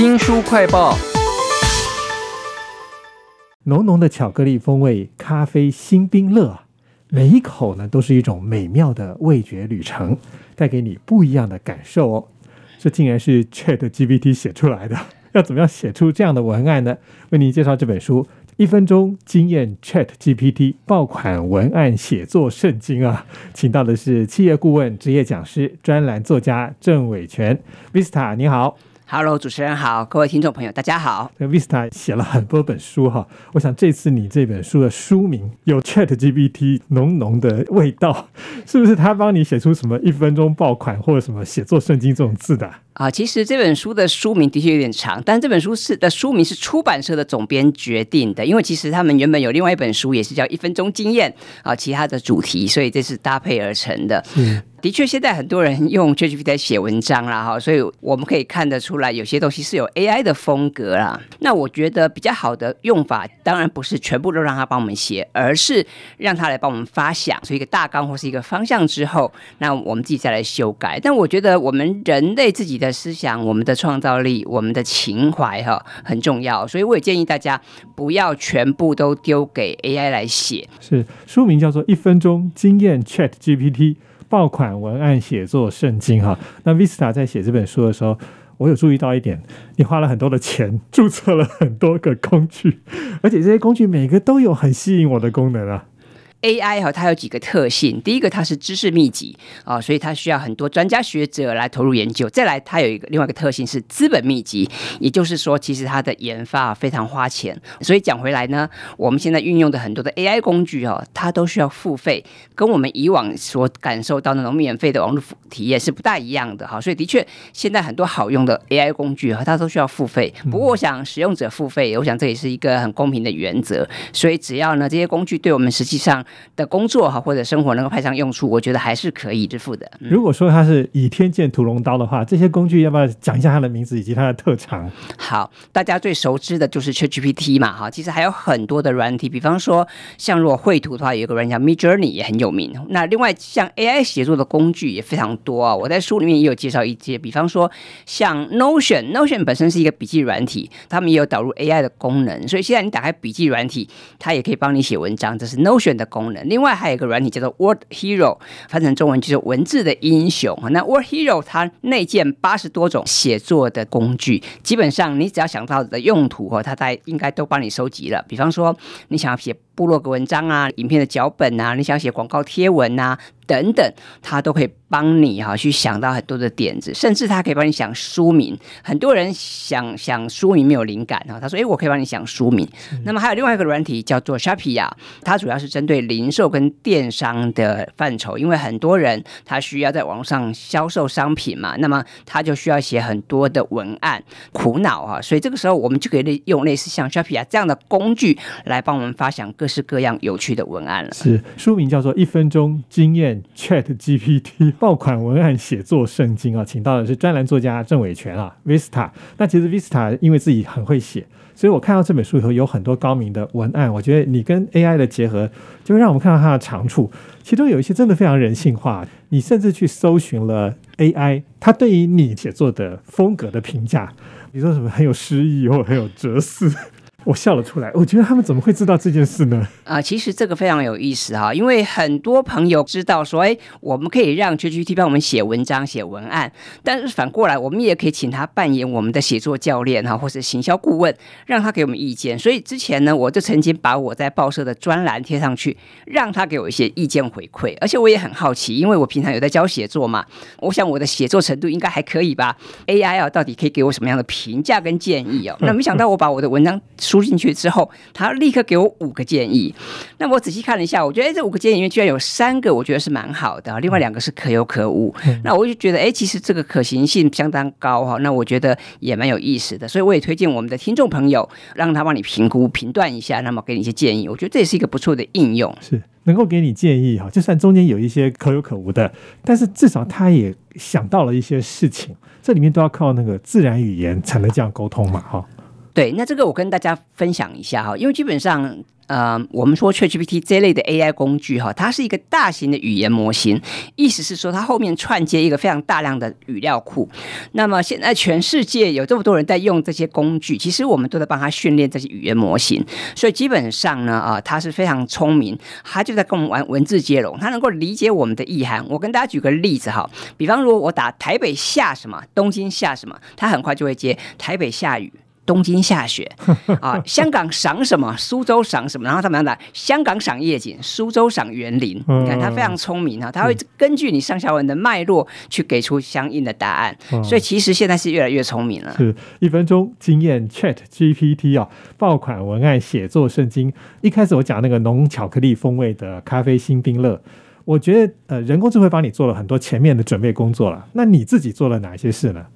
新书快报。浓浓的巧克力风味咖啡新冰乐啊，每一口呢都是一种美妙的味觉旅程，带给你不一样的感受哦。这竟然是 Chat GPT 写出来的，要怎么样写出这样的文案呢？为您介绍这本书《一分钟惊艳 Chat GPT 爆款文案写作圣经》啊，请到的是企业顾问、职业讲师、专栏作家郑伟全 Vista，你好。Hello，主持人好，各位听众朋友，大家好。这 Vista 写了很多本书哈，我想这次你这本书的书名有 Chat GPT 浓浓的味道，是不是他帮你写出什么一分钟爆款或者什么写作圣经这种字的？啊，其实这本书的书名的确有点长，但这本书是的书名是出版社的总编决定的，因为其实他们原本有另外一本书也是叫《一分钟经验》啊，其他的主题，所以这是搭配而成的。嗯，的确，现在很多人用 ChatGPT 在写文章啦，哈，所以我们可以看得出来，有些东西是有 AI 的风格啦。那我觉得比较好的用法，当然不是全部都让它帮我们写，而是让它来帮我们发想出一个大纲或是一个方向之后，那我们自己再来修改。但我觉得我们人类自己的思想、我们的创造力、我们的情怀哈很重要，所以我也建议大家不要全部都丢给 AI 来写。是书名叫做《一分钟惊艳 Chat GPT 爆款文案写作圣经》哈。那 Vista 在写这本书的时候，我有注意到一点，你花了很多的钱注册了很多个工具，而且这些工具每个都有很吸引我的功能啊。AI 哈，它有几个特性。第一个，它是知识密集啊、所以它需要很多专家学者来投入研究。再来，它有一个另外一个特性是资本密集，也就是说，其实它的研发非常花钱。所以讲回来呢，我们现在运用的很多的 AI 工具哦，它都需要付费，跟我们以往所感受到那种免费的网络体验是不大一样的哈。所以的确，现在很多好用的 AI 工具哈，它都需要付费。不过，我想使用者付费，我想这也是一个很公平的原则。所以只要呢这些工具对我们实际上的工作哈或者生活能够派上用处，我觉得还是可以支付的。嗯如果说它是倚天剑屠龙刀的话，这些工具要不要讲一下它的名字以及它的特长？好，大家最熟知的就是 ChatGPT 嘛，哈，其实还有很多的软体，比方说像如果绘图的话，有一个软件叫 Midjourney 也很有名。那另外像 AI 写作的工具也非常多啊，我在书里面也有介绍一些，比方说像 Notion，Notion 本身是一个笔记软体，他们也有导入 AI 的功能，所以现在你打开笔记软体，它也可以帮你写文章，这是 Notion 的功功能。另外还有一个软体叫做 Word Hero，翻成中文就是文字的英雄。那 Word Hero 它内建八十多种写作的工具，基本上你只要想到的用途哦，它在应该都帮你收集了。比方说你想要写部落格文章啊、影片的脚本啊，你想写广告贴文啊等等，他都可以帮你哈、去想到很多的点子，甚至他可以帮你想书名。很多人想想书名没有灵感哈、他说：“诶，我可以帮你想书名。那么还有另外一个软体叫做 Shopee 啊，它主要是针对零售跟电商的范畴，因为很多人他需要在网络上销售商品嘛，那么他就需要写很多的文案，苦恼啊，所以这个时候我们就可以类用类似像 Shopee 啊这样的工具来帮我们发想各式各样有趣的文案了。是书名叫做《一分钟惊 Chat GPT 爆款文案写作圣经》啊，请到的是专栏作家郑伟全啊，Vista。那其实 Vista 因为自己很会写，所以我看到这本书以后有很多高明的文案，我觉得你跟 AI 的结合，就会让我们看到它的长处。其中有一些真的非常人性化，你甚至去搜寻了 AI，它对于你写作的风格的评价，你说什么很有诗意或很有哲思。我笑了出来，我觉得他们怎么会知道这件事呢？啊、其实这个非常有意思哈，因为很多朋友知道说，哎，我们可以让 ChatGPT 帮我们写文章、写文案，但是反过来，我们也可以请他扮演我们的写作教练哈，或是行销顾问，让他给我们意见。所以之前呢，我就曾经把我在报社的专栏贴上去，让他给我一些意见回馈，而且我也很好奇，因为我平常有在教写作嘛，我想我的写作程度应该还可以吧？AI 啊，到底可以给我什么样的评价跟建议哦？那没想到我把我的文章输进去之后，他立刻给我五个建议。那我仔细看了一下，我觉得哎，这五个建议里面居然有三个我觉得是蛮好的，另外两个是可有可无。那我就觉得哎，其实这个可行性相当高哈。那我觉得也蛮有意思的，所以我也推荐我们的听众朋友，让他帮你评估、评断一下，那么给你一些建议。我觉得这也是一个不错的应用。是能够给你建议哈，就算中间有一些可有可无的，但是至少他也想到了一些事情，这里面都要靠那个自然语言才能这样沟通嘛哈。对，那这个我跟大家分享一下哈，因为基本上呃，我们说 ChatGPT 这类的 AI 工具哈，它是一个大型的语言模型，意思是说它后面串接一个非常大量的语料库。那么现在全世界有这么多人在用这些工具，其实我们都在帮他训练这些语言模型，所以基本上呢，啊，它是非常聪明，它就在跟我们玩文字接龙，它能够理解我们的意涵。我跟大家举个例子哈，比方如果我打台北下什么，东京下什么，它很快就会接台北下雨。东京下雪 啊，香港赏什么？苏州赏什么？然后他们来香港赏夜景，苏州赏园林。你看他非常聪明啊，他会根据你上下文的脉络去给出相应的答案。所以其实现在是越来越聪明了。是一分钟经验 Chat GPT 啊，爆款文案写作圣经。一开始我讲那个浓巧克力风味的咖啡新冰乐，我觉得呃人工智慧帮你做了很多前面的准备工作了。那你自己做了哪些事呢？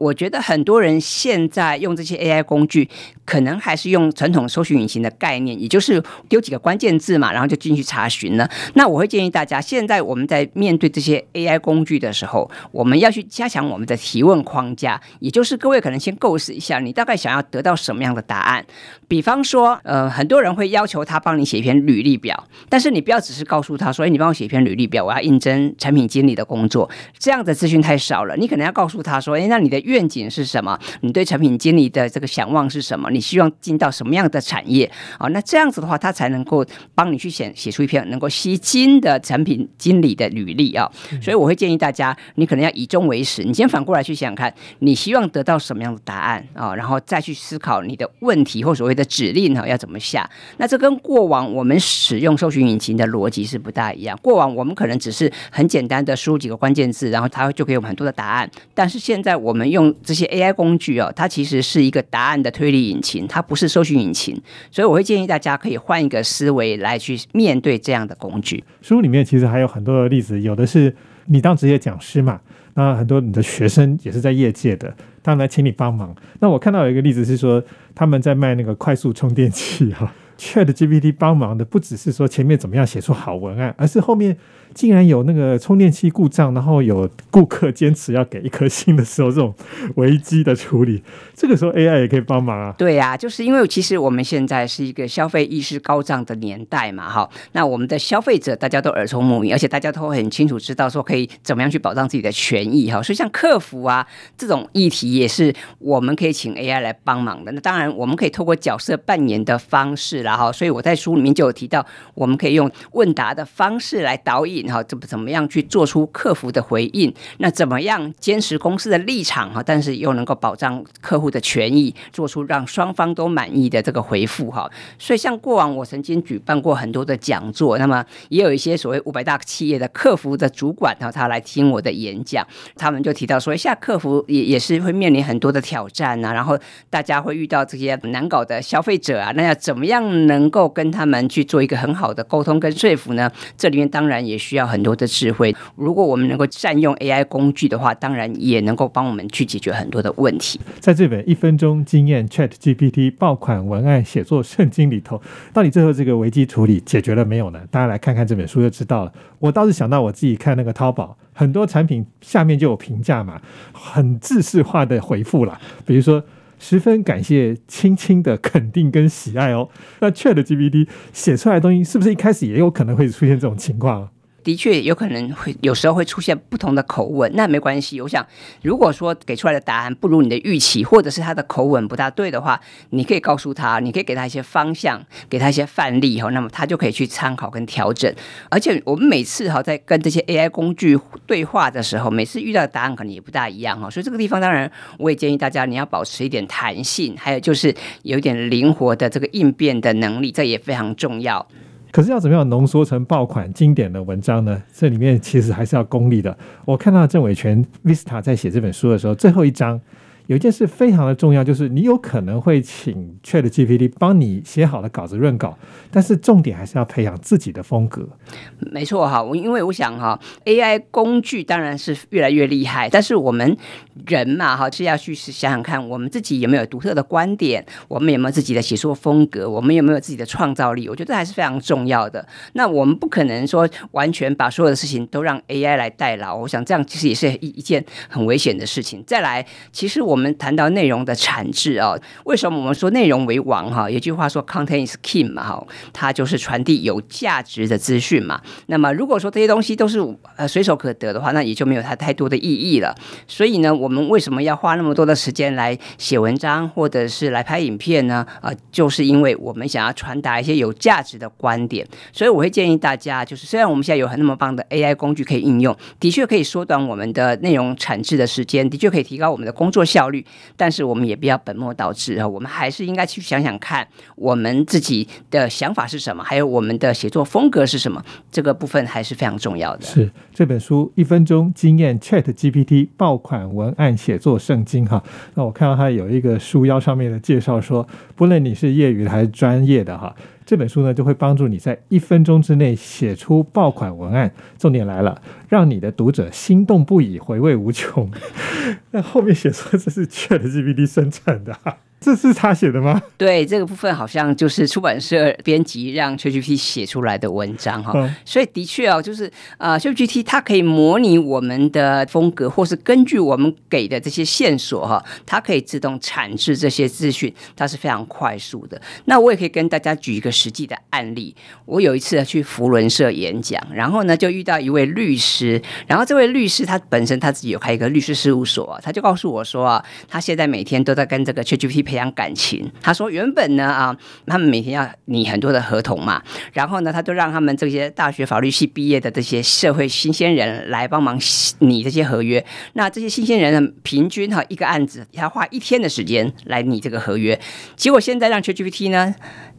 我觉得很多人现在用这些 AI 工具，可能还是用传统搜寻引擎的概念，也就是丢几个关键字嘛，然后就进去查询了。那我会建议大家，现在我们在面对这些 AI 工具的时候，我们要去加强我们的提问框架，也就是各位可能先构思一下，你大概想要得到什么样的答案。比方说，呃，很多人会要求他帮你写一篇履历表，但是你不要只是告诉他说，哎，你帮我写一篇履历表，我要应征产品经理的工作，这样的资讯太少了。你可能要告诉他说，哎，那你的愿景是什么？你对产品经理的这个想望是什么？你希望进到什么样的产业？啊，那这样子的话，他才能够帮你去写写出一篇能够吸金的产品经理的履历啊。所以我会建议大家，你可能要以终为始，你先反过来去想想看，你希望得到什么样的答案啊，然后再去思考你的问题或所谓的指令哈要怎么下。那这跟过往我们使用搜寻引擎的逻辑是不大一样。过往我们可能只是很简单的输入几个关键字，然后它就给我们很多的答案。但是现在我们用这些。些 AI 工具哦，它其实是一个答案的推理引擎，它不是搜寻引擎，所以我会建议大家可以换一个思维来去面对这样的工具。书里面其实还有很多的例子，有的是你当职业讲师嘛，那很多你的学生也是在业界的，他们来请你帮忙。那我看到有一个例子是说，他们在卖那个快速充电器哈，Chat GPT 帮忙的不只是说前面怎么样写出好文案，而是后面。竟然有那个充电器故障，然后有顾客坚持要给一颗星的时候，这种危机的处理，这个时候 AI 也可以帮忙啊。对呀，就是因为其实我们现在是一个消费意识高涨的年代嘛，哈，那我们的消费者大家都耳聪目明，而且大家都很清楚知道说可以怎么样去保障自己的权益哈，所以像客服啊这种议题也是我们可以请 AI 来帮忙的。那当然我们可以透过角色扮演的方式然后所以我在书里面就有提到，我们可以用问答的方式来导引。哈，怎么怎么样去做出客服的回应？那怎么样坚持公司的立场哈？但是又能够保障客户的权益，做出让双方都满意的这个回复哈。所以像过往我曾经举办过很多的讲座，那么也有一些所谓五百大企业的客服的主管哈，他来听我的演讲，他们就提到说，现在客服也也是会面临很多的挑战啊，然后大家会遇到这些难搞的消费者啊，那要怎么样能够跟他们去做一个很好的沟通跟说服呢？这里面当然也。需要很多的智慧。如果我们能够善用 AI 工具的话，当然也能够帮我们去解决很多的问题。在这本一分钟经验 Chat GPT 爆款文案写作圣经里头，到底最后这个危机处理解决了没有呢？大家来看看这本书就知道了。我倒是想到我自己看那个淘宝，很多产品下面就有评价嘛，很制式化的回复了，比如说。十分感谢青青的肯定跟喜爱哦。那 Chat GPT 写出来的东西，是不是一开始也有可能会出现这种情况？的确有可能会有时候会出现不同的口吻，那没关系。我想，如果说给出来的答案不如你的预期，或者是他的口吻不大对的话，你可以告诉他，你可以给他一些方向，给他一些范例哈，那么他就可以去参考跟调整。而且我们每次哈在跟这些 AI 工具对话的时候，每次遇到的答案可能也不大一样哈，所以这个地方当然我也建议大家你要保持一点弹性，还有就是有一点灵活的这个应变的能力，这也非常重要。可是要怎么样浓缩成爆款经典的文章呢？这里面其实还是要功力的。我看到郑伟权 Vista 在写这本书的时候，最后一章。有一件事非常的重要，就是你有可能会请 Chat GPT 帮你写好的稿子润稿，但是重点还是要培养自己的风格。没错哈，我因为我想哈，AI 工具当然是越来越厉害，但是我们人嘛哈是要去想想看，我们自己有没有独特的观点，我们有没有自己的写作风格，我们有没有自己的创造力？我觉得还是非常重要的。那我们不可能说完全把所有的事情都让 AI 来代劳，我想这样其实也是一一件很危险的事情。再来，其实我。我们谈到内容的产制啊，为什么我们说内容为王哈？有句话说 “content is king” 嘛哈，它就是传递有价值的资讯嘛。那么如果说这些东西都是呃随手可得的话，那也就没有它太多的意义了。所以呢，我们为什么要花那么多的时间来写文章或者是来拍影片呢？啊，就是因为我们想要传达一些有价值的观点。所以我会建议大家，就是虽然我们现在有很那么棒的 AI 工具可以应用，的确可以缩短我们的内容产制的时间，的确可以提高我们的工作效率，但是我们也不要本末倒置啊！我们还是应该去想想看，我们自己的想法是什么，还有我们的写作风格是什么，这个部分还是非常重要的。是这本书《一分钟经验 Chat GPT 爆款文案写作圣经》哈。那我看到它有一个书腰上面的介绍说，不论你是业余的还是专业的哈。这本书呢，就会帮助你在一分钟之内写出爆款文案。重点来了，让你的读者心动不已，回味无穷。那后面写说这是 ChatGPT 生产的。这是他写的吗？对，这个部分好像就是出版社编辑让 ChatGPT 写出来的文章哈。所以的确哦，就是呃，ChatGPT 它可以模拟我们的风格，或是根据我们给的这些线索哈，它可以自动产制这些资讯，它是非常快速的。那我也可以跟大家举一个实际的案例。我有一次去福伦社演讲，然后呢就遇到一位律师，然后这位律师他本身他自己有开一个律师事务所，他就告诉我说啊，他现在每天都在跟这个 ChatGPT。培养感情，他说原本呢啊，他们每天要拟很多的合同嘛，然后呢，他就让他们这些大学法律系毕业的这些社会新鲜人来帮忙拟这些合约。那这些新鲜人呢，平均哈一个案子要花一天的时间来拟这个合约，结果现在让 ChatGPT 呢，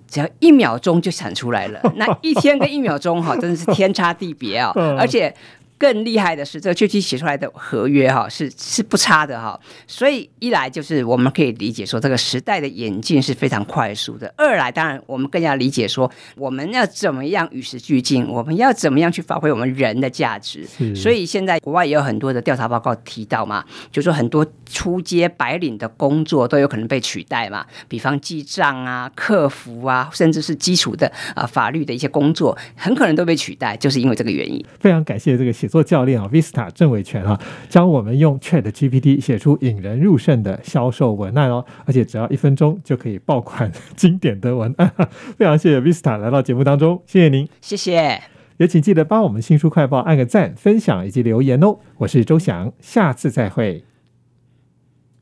只要一秒钟就产出来了。那一天跟一秒钟哈，真的是天差地别啊，而且。更厉害的是，这个 GPT 写出来的合约哈是是不差的哈，所以一来就是我们可以理解说这个时代的演进是非常快速的；二来当然我们更要理解说我们要怎么样与时俱进，我们要怎么样去发挥我们人的价值。所以现在国外也有很多的调查报告提到嘛，就说很多初阶白领的工作都有可能被取代嘛，比方记账啊、客服啊，甚至是基础的啊法律的一些工作，很可能都被取代，就是因为这个原因。非常感谢这个写。做教练啊，Vista 郑伟权啊，教我们用 Chat GPT 写出引人入胜的销售文案哦，而且只要一分钟就可以爆款经典的文案。非常谢谢 Vista 来到节目当中，谢谢您，谢谢。也请记得帮我们新书快报按个赞、分享以及留言哦。我是周翔，下次再会。